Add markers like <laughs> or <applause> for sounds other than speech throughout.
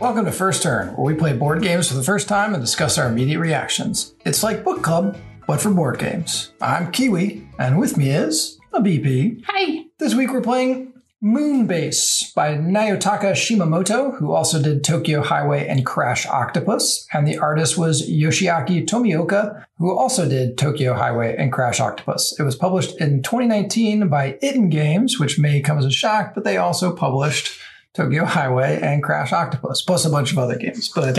Welcome to First Turn, where we play board games for the first time and discuss our immediate reactions. It's like book club, but for board games. I'm Kiwi, and with me is a BP. Hi. This week we're playing Moonbase by Naotaka Shimamoto, who also did Tokyo Highway and Crash Octopus, and the artist was Yoshiaki Tomioka, who also did Tokyo Highway and Crash Octopus. It was published in 2019 by Itten Games, which may come as a shock, but they also published Tokyo Highway and Crash Octopus, plus a bunch of other games. But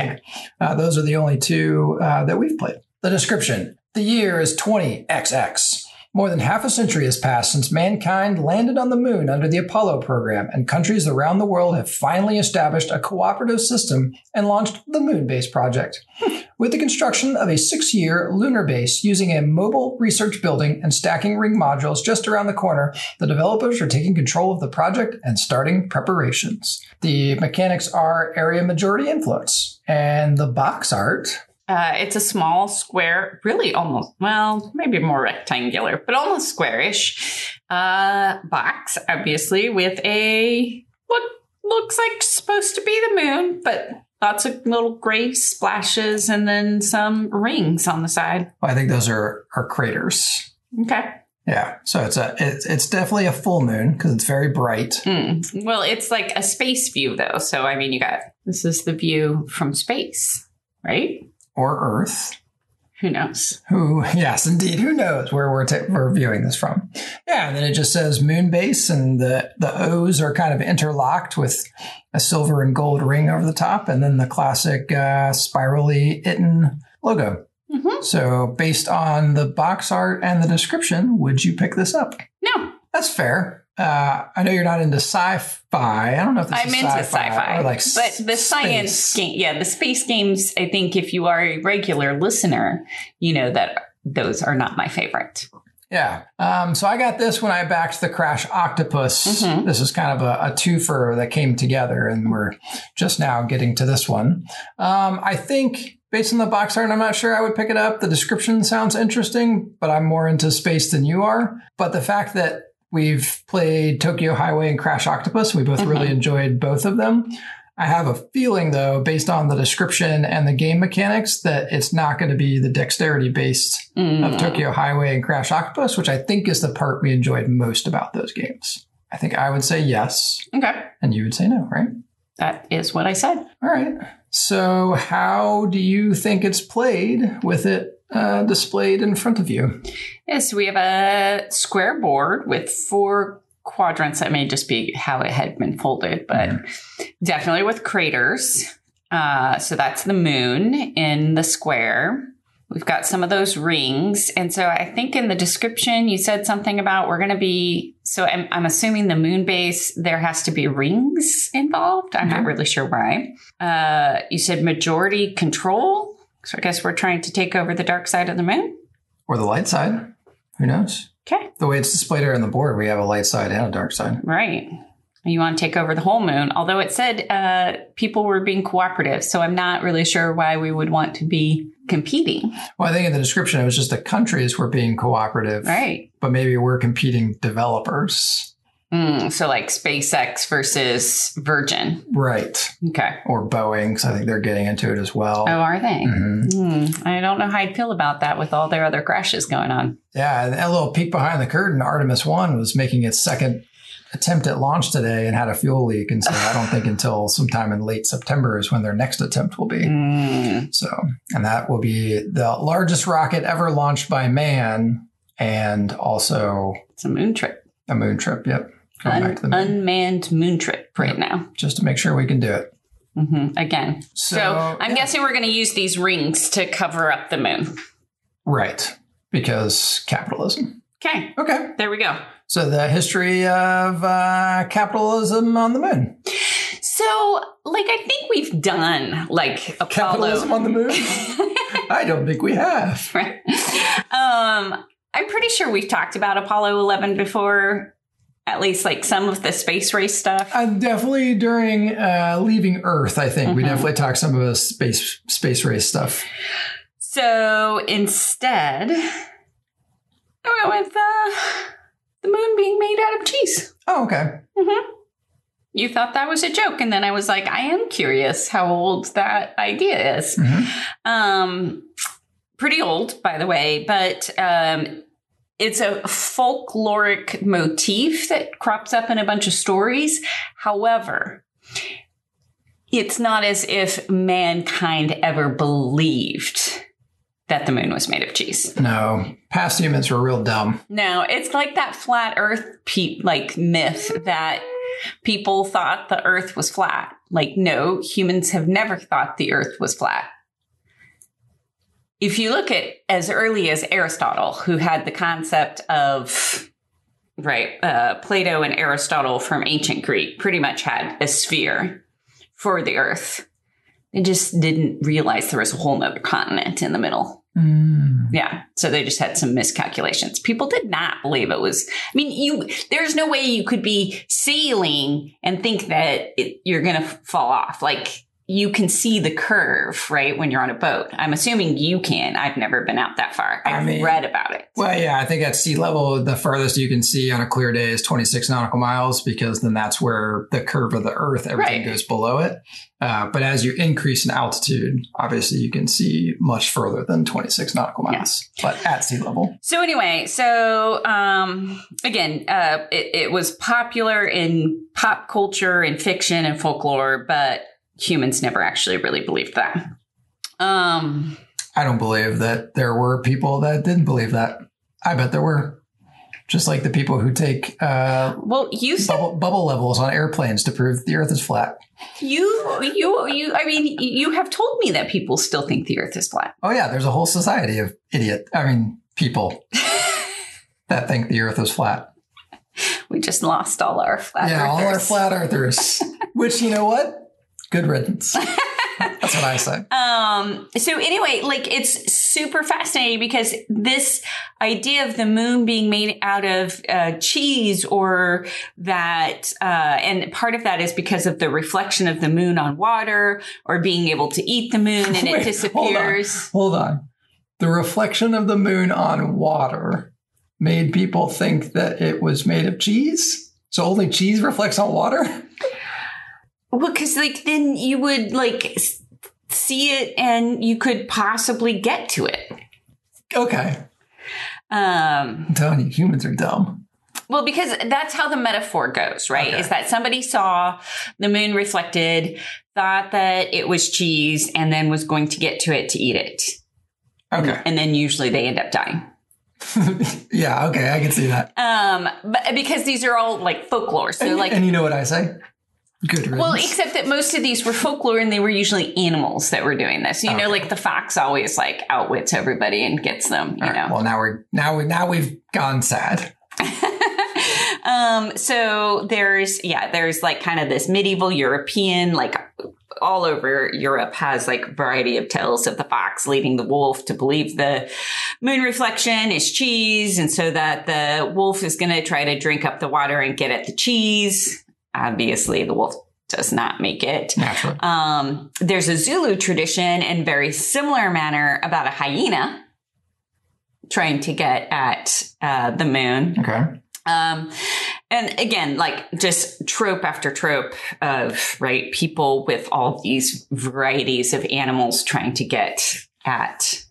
uh, those are the only two uh, that we've played. The description The year is 20XX. More than half a century has passed since mankind landed on the moon under the Apollo program, and countries around the world have finally established a cooperative system and launched the Moonbase project. Hmm. With the construction of a six year lunar base using a mobile research building and stacking ring modules just around the corner, the developers are taking control of the project and starting preparations. The mechanics are area majority influence, and the box art Uh, it's a small square, really almost, well, maybe more rectangular, but almost squarish uh, box, obviously, with a what looks like supposed to be the moon, but lots of little gray splashes and then some rings on the side. I think those are, are craters. Okay. Yeah, so it's a it's, it's definitely a full moon because it's very bright. Mm. Well, it's like a space view, though. So, I mean, you got this is the view from space, right? Or Earth. Who knows? Who, yes, indeed. Who knows where we're, ta- we're viewing this from? Yeah, and then it just says Moonbase, and the, the O's are kind of interlocked with a silver and gold ring over the top, and then the classic uh, spirally Itten logo. Mhm. So, based on the box art and the description, would you pick this up? No, That's fair. Uh, I know you're not into sci-fi. I don't know if this I'm is into sci-fi, sci-fi, or like but the s- science space. game, yeah, the space games. I think if you are a regular listener, you know that those are not my favorite. Yeah. Um, so I got this when I backed the Crash Octopus. Mhm. This is kind of a, a twofer that came together, and we're just now getting to this one. Um, I think based on the box art, I'm not sure I would pick it up. The description sounds interesting, but I'm more into space than you are. But the fact that we've played Tokyo Highway and Crash Octopus, we both Mhm. really enjoyed both of them. I have a feeling, though, based on the description and the game mechanics, that it's not going to be the dexterity based Mm. of Tokyo Highway and Crash Octopus, which I think is the part we enjoyed most about those games. I think I would say yes, Okay, and you would say no, right? that is what I said. All right. So, how do you think it's played with it uh, displayed in front of you? Yes, we have a square board with four quadrants. That may just be how it had been folded, but definitely with craters. Uh, so that's the moon in the square. We've got some of those rings. And so I think in the description, you said something about we're going to be. So I'm, I'm assuming the moon base, there has to be rings involved. I'm not really sure why. Uh, you said majority control. So I guess we're trying to take over the dark side of the moon. Or the light side? Who knows? Okay. The way it's displayed here on the board, we have a light side and a dark side. Right. You want to take over the whole moon, although it said uh, people were being cooperative. So I'm not really sure why we would want to be competing. Well, I think in the description, it was just the countries were being cooperative, Right. but maybe we're competing developers. Mm, so like SpaceX versus Virgin. Right. Okay. Or Boeing, because I think they're getting into it as well. Oh, are they? Mhm. Hmm. I don't know how I'd feel about that with all their other crashes going on. Yeah, and a little peek behind the curtain, Artemis 1 was making its second attempt at launch today and had a fuel leak. And so I don't think <laughs> until sometime in late September is when their next attempt will be. Mm. So, and that will be the largest rocket ever launched by man and also It's a moon trip. a moon trip. Yep. Un- back to the moon unmanned moon trip right Yep. now. just to make sure we can do it. hmm Again. So, So, I'm yeah. guessing we're going to use these rings to cover up the moon. Right. Because capitalism. Okay. Okay. There we go. So the history of uh, capitalism on the moon. So, like, I think we've done like Apollo. Capitalism on the moon? <laughs> I don't think we have. Right. um, I'm pretty sure we've talked about Apollo 11 before. At least, like some of the space race stuff. Uh, definitely during uh, leaving Earth, I think we Mhm. definitely talked some of the space space race stuff. So instead, I went with uh, the moon being made out of cheese. Oh, okay. Mhm. you thought that was a joke. And then I was like, I am curious how old that idea is. Mhm. Um, pretty old, by the way, but um, it's a folkloric motif that crops up in a bunch of stories. However, it's not as if mankind ever believed that the moon was made of cheese. No, past humans were real dumb. No, it's like that flat Earth pe- like myth that people thought the Earth was flat. Like, no, humans have never thought the Earth was flat. If you look at as early as Aristotle, who had the concept of right, uh, Plato and Aristotle from ancient Greek pretty much had a sphere for the Earth. They just didn't realize there was a whole nother continent in the middle. Mm. Yeah. So they just had some miscalculations. People did not believe it was, I mean, you, there's no way you could be sailing and think that it, you're going to fall off. Like you can see the curve, right? When you're on a boat. I'm assuming you can. I've never been out that far. I I've mean- read about it. Well, yeah, I think at sea level, the furthest you can see on a clear day is 26 nautical miles because then that's where the curve of the Earth, everything Right. goes below it. Uh, but as you increase in altitude, obviously you can see much further than 26 nautical miles, but at sea level. So anyway, so um, again, uh, it, it was popular in pop culture and fiction and folklore, but humans never actually really believed that. Um, I don't believe that there were people that didn't believe that. I bet there were. Just like the people who take uh, well, you said bubble, bubble levels on airplanes to prove the Earth is flat. you, you, you. I mean, you have told me that people still think the Earth is flat. Oh yeah, there's a whole society of idiot. I mean, people <laughs> that think the Earth is flat. We just lost all our flat yeah, all our flat earthers. <laughs> Which you know what? Good riddance. <laughs> That's what I say. Um, so anyway, like it's super fascinating because this idea of the moon being made out of uh, cheese or that, uh, and part of that is because of the reflection of the moon on water or being able to eat the moon and <laughs> it Wait, disappears. Hold on. The reflection of the moon on water made people think that it was made of cheese. So only cheese reflects on water. <laughs> Well, cause like then you would like see it and you could possibly get to it. Okay, Um, I'm telling you, humans are dumb. Well, because that's how the metaphor goes, right? Okay. Is that somebody saw the moon reflected, thought that it was cheese, and then was going to get to it to eat it. Okay. And then usually they end up dying. <laughs> yeah. Okay, I can see that. Um, but because these are all like folklore. So and, like, and you know what I say? Good riddance. well, except that most of these were folklore and they were usually animals that were doing this. You know, like the fox always like outwits everybody and gets them, you All right, know. Well, now we're now we now we've gone sad. <laughs> um, so there's, yeah, there's like kind of this medieval European, like all over Europe has like variety of tales of the fox leading the wolf to believe the moon reflection is cheese. And so that the wolf is going to try to drink up the water and get at the cheese. Obviously the wolf does not make it. Naturally. Um, there's a Zulu tradition in very similar manner about a hyena trying to get at uh, the moon. Okay. Um, and again, like just trope after trope of right people with all these varieties of animals trying to get at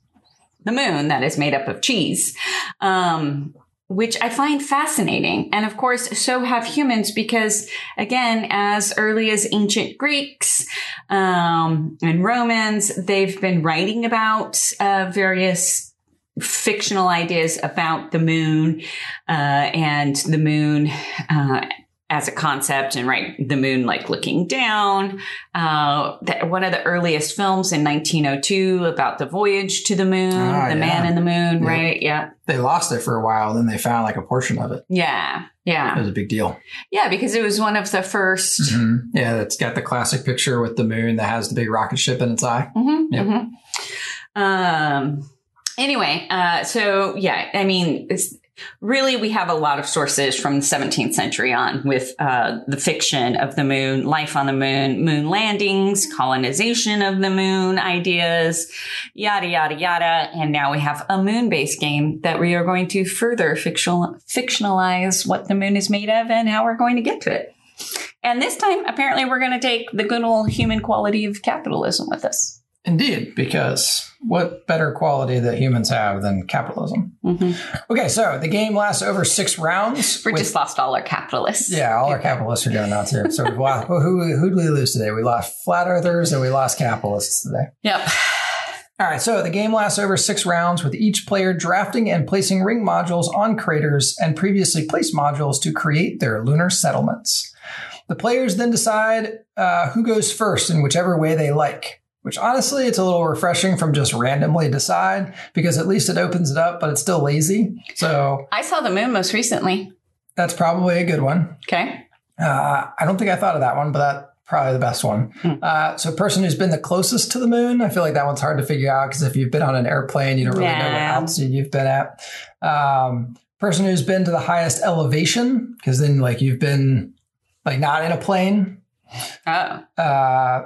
the moon that is made up of cheese. Um, which I find fascinating. And of course, so have humans because again, as early as ancient Greeks, um, and Romans, they've been writing about, uh, various fictional ideas about the moon, uh, and the moon, uh, as a concept and right the moon like looking down uh that one of the earliest films in 1902 about the voyage to the moon Ah, the yeah. man in the moon Yeah. right yeah They lost it for a while, then they found like a portion of it. yeah Yeah. It was a big deal. yeah because it was one of the 1st Mhm. Yeah, that's got the classic picture with the moon that has the big rocket ship in its eye. Mhm, Yep. mhm. Um. Anyway, uh, so yeah, I mean, it's, really, we have a lot of sources from the 17th century on with uh, the fiction of the moon, life on the moon, moon landings, colonization of the moon ideas, yada yada yada, and now we have a moon-based game that we are going to further fictional fictionalize what the moon is made of and how we're going to get to it. And this time, apparently, we're going to take the good old human quality of capitalism with us. Indeed, because what better quality that humans have than capitalism? Mm-hmm. Okay, so the game lasts over six rounds. We with- just lost all our capitalists. yeah, all our capitalists are going nuts here. So lost, who, who did we lose today? We lost flat earthers and we lost capitalists today. Yep. All right, so the game lasts over six rounds with each player drafting and placing ring modules on craters and previously placed modules to create their lunar settlements. The players then decide uh, who goes first in whichever way they like. Which honestly, it's a little refreshing from just randomly decide because at least it opens it up, but it's still lazy. So I saw the moon most recently. that's probably a good one. Okay. Uh, I don't think I thought of that one, but that's probably the best one. Uh, so, person who's been the closest to the moon, I feel like that one's hard to figure out because if you've been on an airplane, you don't really know what Yeah. altitude you've been at. Um, person who's been to the highest elevation, because then like you've been like not in a plane. Oh. Uh,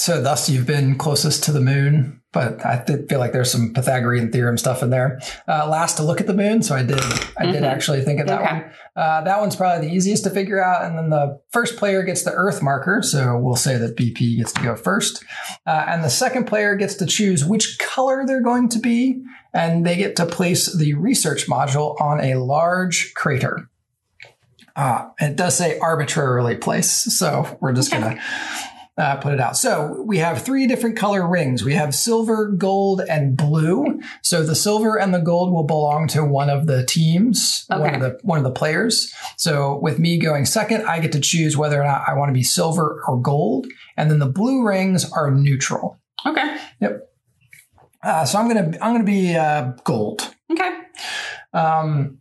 so thus you've been closest to the moon, but I feel like there's some Pythagorean theorem stuff in there. Uh, last to look at the moon, so I did. I did Mhm. actually think of that Okay. one. Uh, that one's probably the easiest to figure out, and then the first player gets the Earth marker, so we'll say that BP gets to go first, uh, and the second player gets to choose which color they're going to be, and they get to place the research module on a large crater. Uh, it does say arbitrarily place, so we're just Okay. gonna uh, put it out. So we have three different color rings. We have silver, gold, and blue. So the silver and the gold will belong to one of the teams, one of the one of the players. So with me going second, I get to choose whether or not I want to be silver or gold, and then the blue rings are neutral. Okay. Yep. Uh, so I'm gonna I'm gonna be uh, gold. Okay. Um,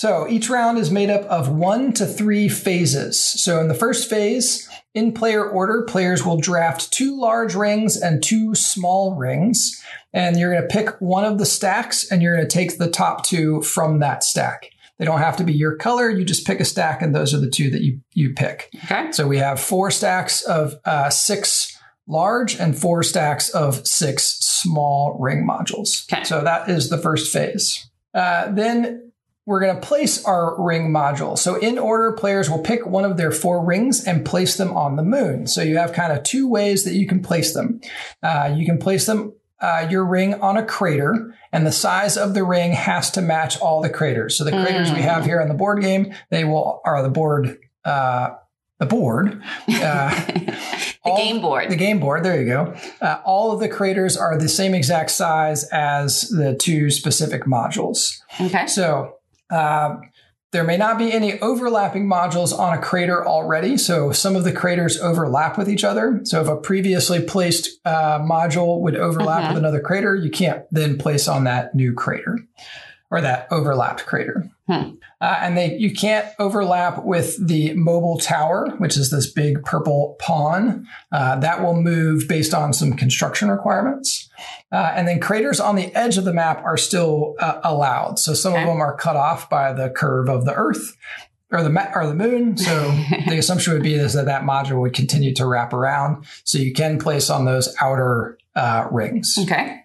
so each round is made up of one to three phases. So in the first phase, in player order, players will draft two large rings and two small rings. And you're going to pick one of the stacks and you're going to take the top two from that stack. They don't have to be your color. You just pick a stack and those are the two that you, you pick. Okay. So we have four stacks of uh, six large and four stacks of six small ring modules. Okay. So that is the first phase. Uh, then we're going to place our ring module. So in order, players will pick one of their four rings and place them on the moon. So you have kind of two ways that you can place them. Uh, you can place them uh, your ring on a crater, and the size of the ring has to match all the craters. So the craters we have here on the board game, they will are the board. Uh, the board, uh, <laughs> The all- game board. the game board. There you go. Uh, all of the craters are the same exact size as the two specific modules. okay. So uh, there may not be any overlapping modules on a crater already. So some of the craters overlap with each other. So if a previously placed uh, module would overlap Mhm. with another crater, you can't then place on that new crater or that overlapped crater. Hmm. Uh, and they you can't overlap with the mobile tower, which is this big purple pawn. Uh, that will move based on some construction requirements. Uh, and then craters on the edge of the map are still uh, allowed. So some Okay. of them are cut off by the curve of the Earth or the ma- or the moon. So <laughs> the assumption would be is that that module would continue to wrap around. So you can place on those outer uh, rings. Okay.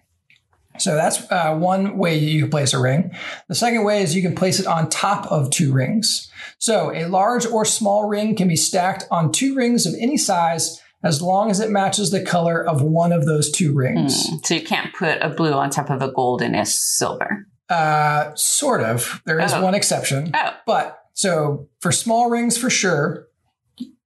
So that's uh, one way you can place a ring. The second way is you can place it on top of two rings. So a large or small ring can be stacked on two rings of any size as long as it matches the color of one of those two rings. Hmm. So you can't put a blue on top of a gold and a silver. Uh, sort of. There is Oh. one exception. Oh. But so for small rings, for sure,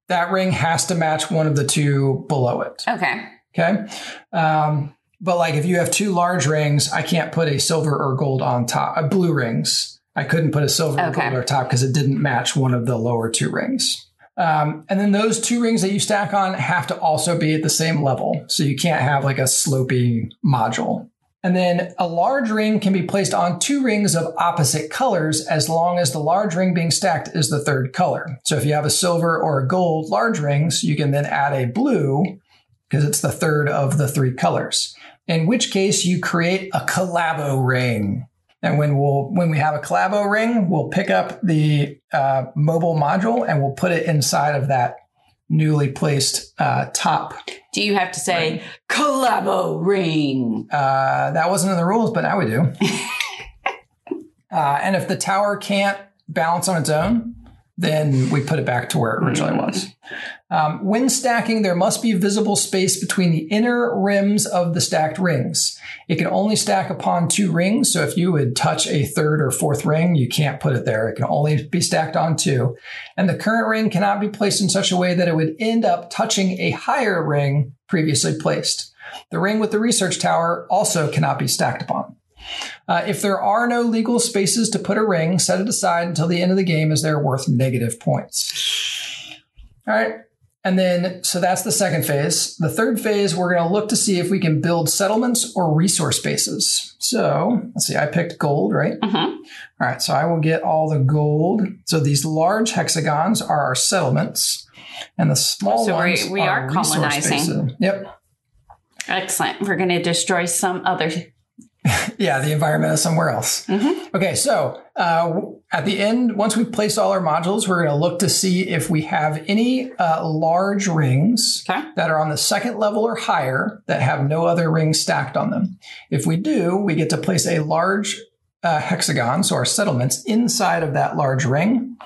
that ring has to match one of the two below it. Okay. Okay. Um, but like if you have two large rings, I can't put a silver or gold on top. Uh, blue rings, I couldn't put a silver or gold on top because it didn't match one of the lower two rings. Um, and then those two rings that you stack on have to also be at the same level. So you can't have like a sloping module. And then a large ring can be placed on two rings of opposite colors as long as the large ring being stacked is the third color. So if you have a silver or a gold large rings, you can then add a blue because it's the third of the three colors. In which case you create a collabo ring. And when we'll when we have a collabo ring, we'll pick up the uh, mobile module and we'll put it inside of that newly placed uh, top. Do you have to say collabo ring? Uh, that wasn't in the rules, but now we do. <laughs> uh, and if the tower can't balance on its own, then we put it back to where it originally was. Um, when stacking, there must be visible space between the inner rims of the stacked rings. It can only stack upon two rings. So if you would touch a third or fourth ring, you can't put it there. It can only be stacked on two. And the current ring cannot be placed in such a way that it would end up touching a higher ring previously placed. The ring with the research tower also cannot be stacked upon. Uh, if there are no legal spaces to put a ring, set it aside until the end of the game as they're worth negative points. All right. And then, so that's the second phase. The third phase, we're going to look to see if we can build settlements or resource bases. So let's see, I picked gold, right? Mhm. All right, so I will get all the gold. So these large hexagons are our settlements, and the small So ones we are, are resource colonizing. bases. Yep. Excellent. We're going to destroy some other. <laughs> Yeah, the environment is somewhere else. Mhm. Okay, so uh, at the end, once we've placed all our modules, we're going to look to see if we have any uh, large rings Okay. that are on the second level or higher that have no other rings stacked on them. If we do, we get to place a large uh, hexagon, so our settlements, inside of that large ring.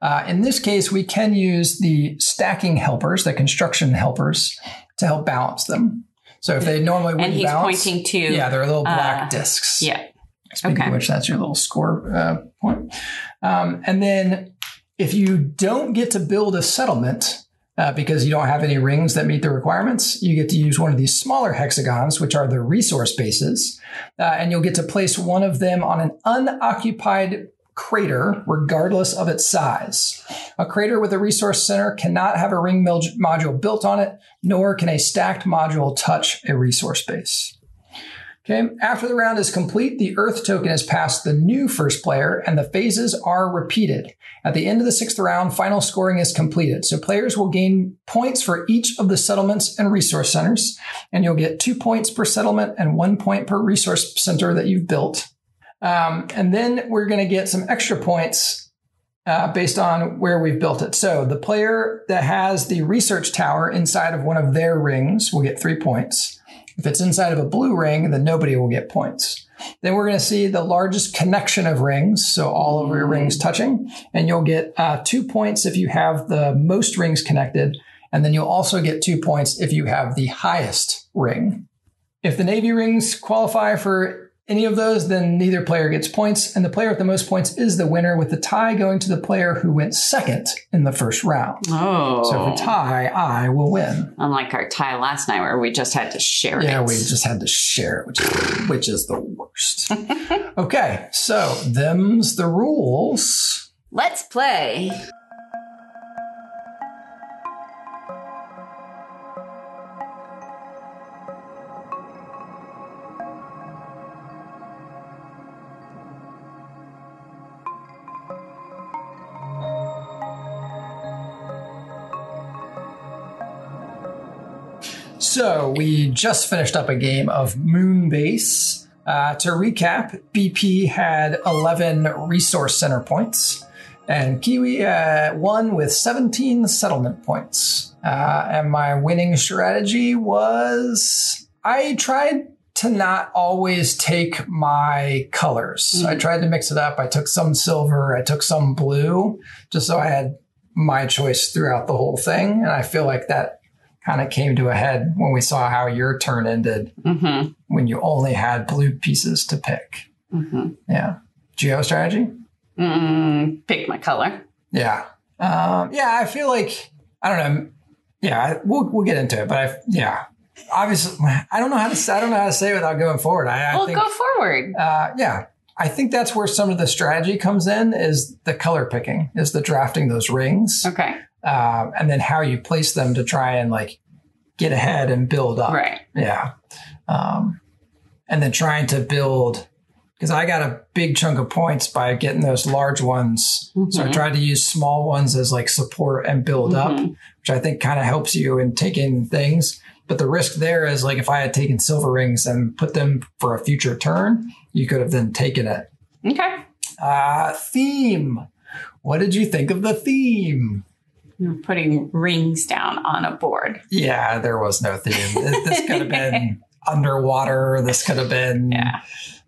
Uh, in this case, we can use the stacking helpers, the construction helpers, to help balance them. So if they normally wouldn't And he's balance, pointing to. yeah, they're little black uh, discs. Yeah. Speaking Okay. of which, that's your little score uh, point. Um, and then if you don't get to build a settlement uh, because you don't have any rings that meet the requirements, you get to use one of these smaller hexagons, which are the resource bases, uh, and you'll get to place one of them on an unoccupied crater, regardless of its size. A crater with a resource center cannot have a ring module built on it, nor can a stacked module touch a resource base. Okay. After the round is complete, the Earth token is passed the new first player, and the phases are repeated. At the end of the sixth round, final scoring is completed. So players will gain points for each of the settlements and resource centers, and you'll get two points per settlement and one point per resource center that you've built. Um, and then we're going to get some extra points uh, based on where we've built it. So the player that has the research tower inside of one of their rings will get three points. If it's inside of a blue ring, then nobody will get points. Then we're going to see the largest connection of rings, so all of your rings touching, and you'll get uh, two points if you have the most rings connected, and then you'll also get two points if you have the highest ring. If the navy rings qualify for any of those, then neither player gets points, and the player with the most points is the winner, with the tie going to the player who went second in the first round. Oh. So if a oh. tie, I will win. Unlike our tie last night where we just had to share Yeah, it. we just had to share it, which is, which is the worst. <laughs> okay, so them's the rules. Let's play. So we just finished up a game of Moonbase. Uh, to recap, BP had 11 resource center points, and Kiwi uh, won with 17 settlement points. Uh, and my winning strategy was I tried to not always take my colors. I tried to mix it up. I took some silver, I took some blue, just so I had my choice throughout the whole thing. And I feel like that kind of came to a head when we saw how your turn ended Mm-hmm. when you only had blue pieces to pick. Mm-hmm. Yeah. Geostrategy? Mm, pick my color. Yeah. Um, yeah, I feel like, I don't know. Yeah, we'll, we'll get into it, but I, yeah. Obviously, <laughs> I don't know how to say, I don't know how to say it without going forward. I, I well, think, go forward. uh, yeah, I think that's where some of the strategy comes in is the color picking, is the drafting those rings, Okay. Um, and then how you place them to try and like get ahead and build up. Right. Yeah. Um, and then trying to build, because I got a big chunk of points by getting those large ones. So I Mhm. tried to use small ones as like support and build up, Mhm. which I think kind of helps you in taking things. But the risk there is like if I had taken silver rings and put them for a future turn, you could have then taken it. Okay. Uh, theme. What did you think of the theme? You're putting rings down on a board. Yeah, there was no theme. This- could have been <laughs> underwater. This could have been Yeah.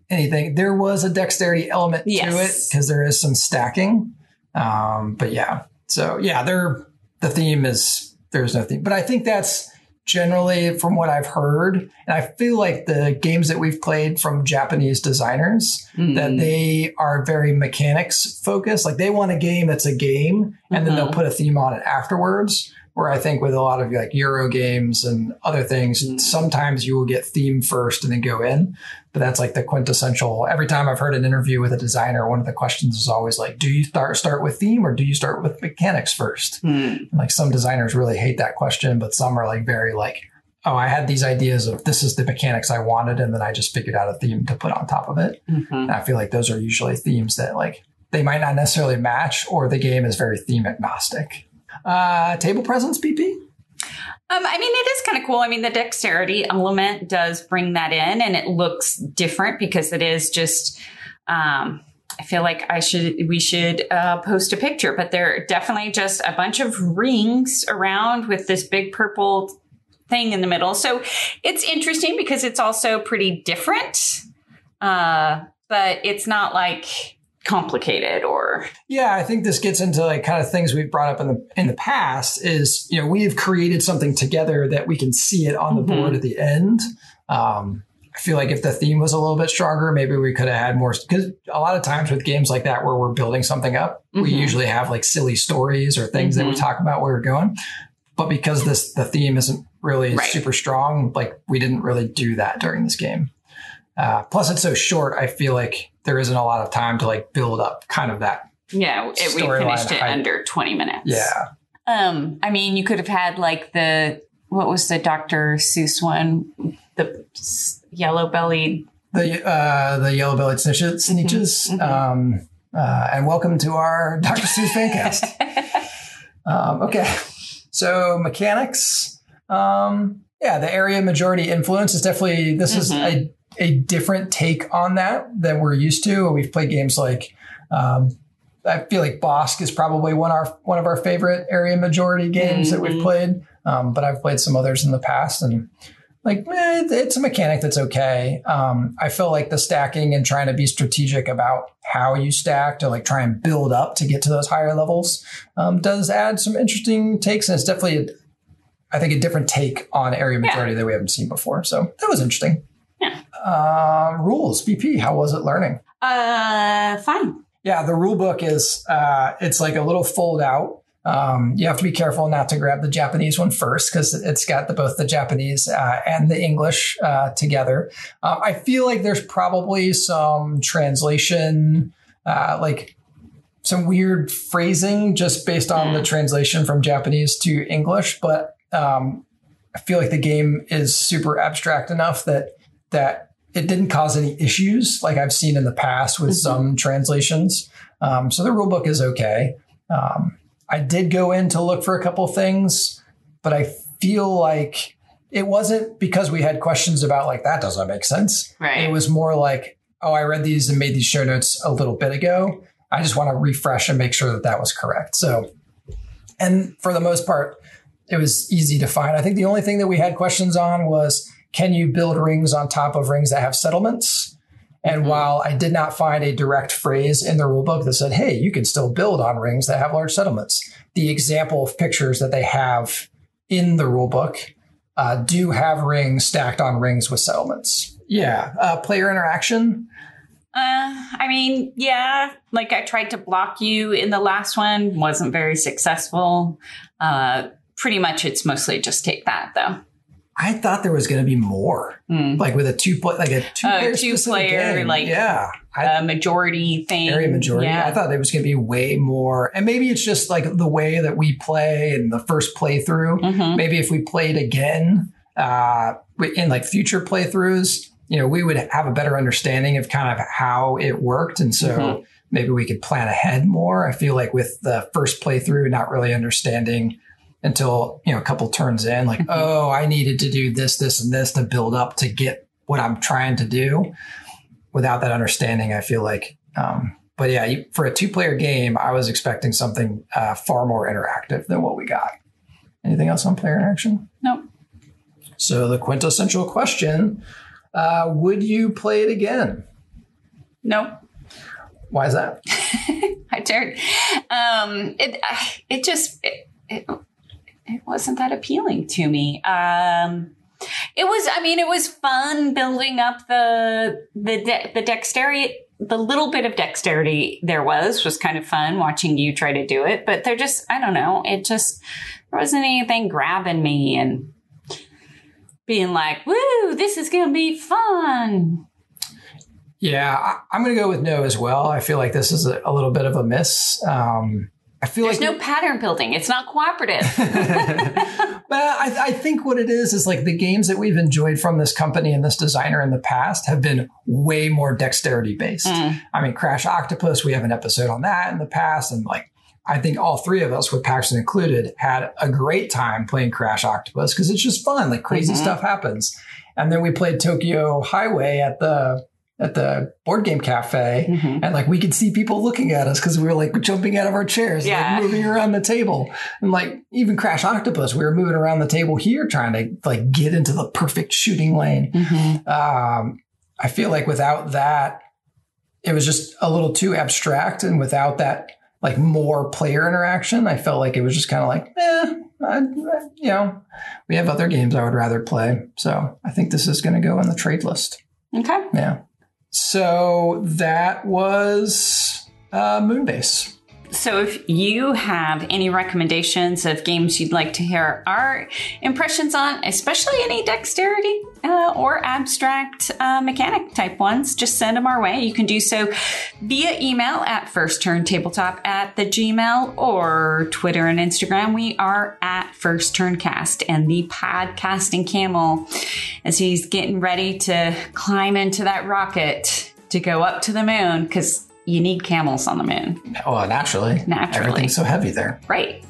anything. There was a dexterity element to it because there is some stacking. Um, but yeah, so yeah, they're the theme is there's no theme, but I think that's generally from what I've heard, and I feel like the games that we've played from Japanese designers Mm. that they are very mechanics focused. Like they want a game that's a game, and then they'll Mhm. put a theme on it afterwards. Where I think with a lot of like Euro games and other things, Mm. sometimes you will get theme first and then go in. But that's like the quintessential. Every time I've heard an interview with a designer, one of the questions is always like, "Do you start start with theme or do you start with mechanics first? Mm. Like some designers really hate that question, but some are like very like, "Oh, I had these ideas of this is the mechanics I wanted, and then I just figured out a theme to put on top of it." Mhm. And I feel like those are usually themes that like they might not necessarily match, or the game is very theme agnostic. Uh, table presence, BP. Um, I mean, it is kind of cool. I mean, the dexterity element does bring that in, and it looks different because it is just. Um, I feel like I should we should uh, post a picture, but they're definitely just a bunch of rings around with this big purple thing in the middle. So it's interesting because it's also pretty different, uh, but it's not like complicated or Yeah, I think this gets into like kind of things we've brought up in the in the past. Is you know we've created something together that we can see it on the Mhm. board at the end. Um, I feel like if the theme was a little bit stronger, maybe we could have had more. Because a lot of times with games like that, where we're building something up, we Mhm. usually have like silly stories or things that we Mhm. talk about where we're going. But because this the theme isn't really Right. super strong, like we didn't really do that during this game. Uh, plus, it's so short. I feel like there isn't a lot of time to like build up kind of that. yeah, it, we Storyline finished it hype. under twenty minutes. Yeah, Um, I mean, you could have had like the what was the Dr. Seuss one, the yellow bellied. the uh, the yellow bellied snitches. snitches. mhm. Um, uh, and welcome to our <laughs> Dr. Seuss fancast. <laughs> Um, okay, so mechanics. Um, yeah, the area majority influence is definitely this is Mhm. a a different take on that than we're used to. We've played games like. Um, I feel like Bosk is probably one of our one of our favorite area majority games that we've Mhm. played. Um, but I've played some others in the past, and like eh, it's a mechanic that's okay. Um, I feel like the stacking and trying to be strategic about how you stack to like try and build up to get to those higher levels um, does add some interesting takes, and it's definitely, a, I think, a different take on area Yeah. majority that we haven't seen before. So that was interesting. Uh, rules, BP. How was it learning? Uh, fine. Yeah, the rule book is uh, it's like a little fold out. Um, you have to be careful not to grab the Japanese one first because it's got the, both the Japanese uh, and the English uh, together. Uh, I feel like there's probably some translation, uh, like some weird phrasing just based on the translation from Japanese to English, but um, I feel like the game is super abstract enough that that it didn't cause any issues like I've seen in the past with Mhm. some translations. Um, so the rule book is okay. Um, I did go in to look for a couple things, but I feel like it wasn't because we had questions about like that doesn't make sense. Right. It was more like, oh, I read these and made these show notes a little bit ago. I just want to refresh and make sure that that was correct. So, and for the most part, it was easy to find. I think the only thing that we had questions on was can you build rings on top of rings that have settlements? And Mhm. while I did not find a direct phrase in the rulebook that said, hey, you can still build on rings that have large settlements, the example of pictures that they have in the rulebook uh, do have rings stacked on rings with settlements. Yeah. Uh, player interaction. Uh, I mean, yeah, like I tried to block you in the last one, wasn't very successful. Uh, pretty much it's mostly just take that though. I thought there was going to be more, Mm. like with a two play, like a two player, Oh, two-player, like, yeah, I, A majority thing. area majority. Yeah. I thought there was going to be way more, and maybe it's just like the way that we play in the first playthrough. Mhm. Maybe if we played again uh, in like future playthroughs, you know, we would have a better understanding of kind of how it worked, and so Mhm. maybe we could plan ahead more. I feel like with the first playthrough, not really understanding until you know a couple turns in, like, <laughs> oh, I needed to do this, this, and this to build up to get what I'm trying to do. Without that understanding, I feel like. Um, but yeah, for a two-player game, I was expecting something uh, far more interactive than what we got. Anything else on player interaction? Nope. So the quintessential question: uh, Would you play it again? Nope. Why is that? <laughs> I Jared. Um, it it just it, it, it wasn't that appealing to me. Um, it was. I mean, it was fun building up the the de- the dexterity. The little bit of dexterity there was was kind of fun watching you try to do it, but they're just I don't know. It just there wasn't anything grabbing me and being like, "Woo, this is gonna be fun." Yeah, I, am going to go with no as well. I feel like this is a, a little bit of a miss. Um, I feel There's like no pattern building. It's not cooperative. <laughs> Well, I, I think what it is is like the games that we've enjoyed from this company and this designer in the past have been way more dexterity based. Mm. I mean, Crash Octopus, we have an episode on that in the past, and like I think all three of us, with Paxton included, had a great time playing Crash Octopus because it's just fun. Like crazy Mhm. stuff happens. And then we played Tokyo Highway at the at the board game cafe, Mhm. and like we could see people looking at us because we were like jumping out of our chairs, Yeah. like moving around the table, and like even Crash Octopus, we were moving around the table here trying to like get into the perfect shooting lane. Mhm. Um, I feel like without that, it was just a little too abstract, and without that like more player interaction, I felt like it was just kind of like, eh, I, I- you know, we have other games I would rather play. So I think this is going to go on the trade list. Okay. Yeah. So that was uh, Moonbase. So, if you have any recommendations of games you'd like to hear our impressions on, especially any dexterity uh, or abstract uh, mechanic type ones, just send them our way. You can do so via email at first turn tabletop at the Gmail or Twitter and Instagram. We are at first turn cast and the podcasting camel as he's getting ready to climb into that rocket to go up to the moon because you need camels on the moon. Oh, naturally. Naturally. Everything's so heavy there. Right.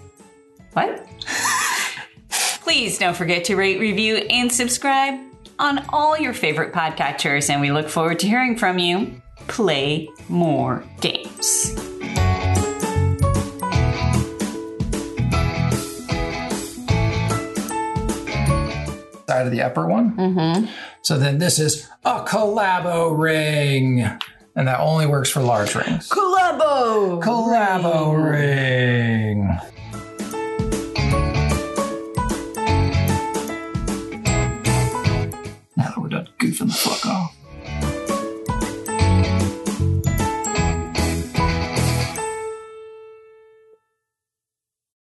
What? <laughs> Please don't forget to rate, review, and subscribe on all your favorite podcatchers, and we look forward to hearing from you. Play more games. Side of the upper one. Mm-hmm. So then this is a collabo ring and that only works for large rings. Collabo! Collabo ring! ring. Now that we're done goofing the fuck off.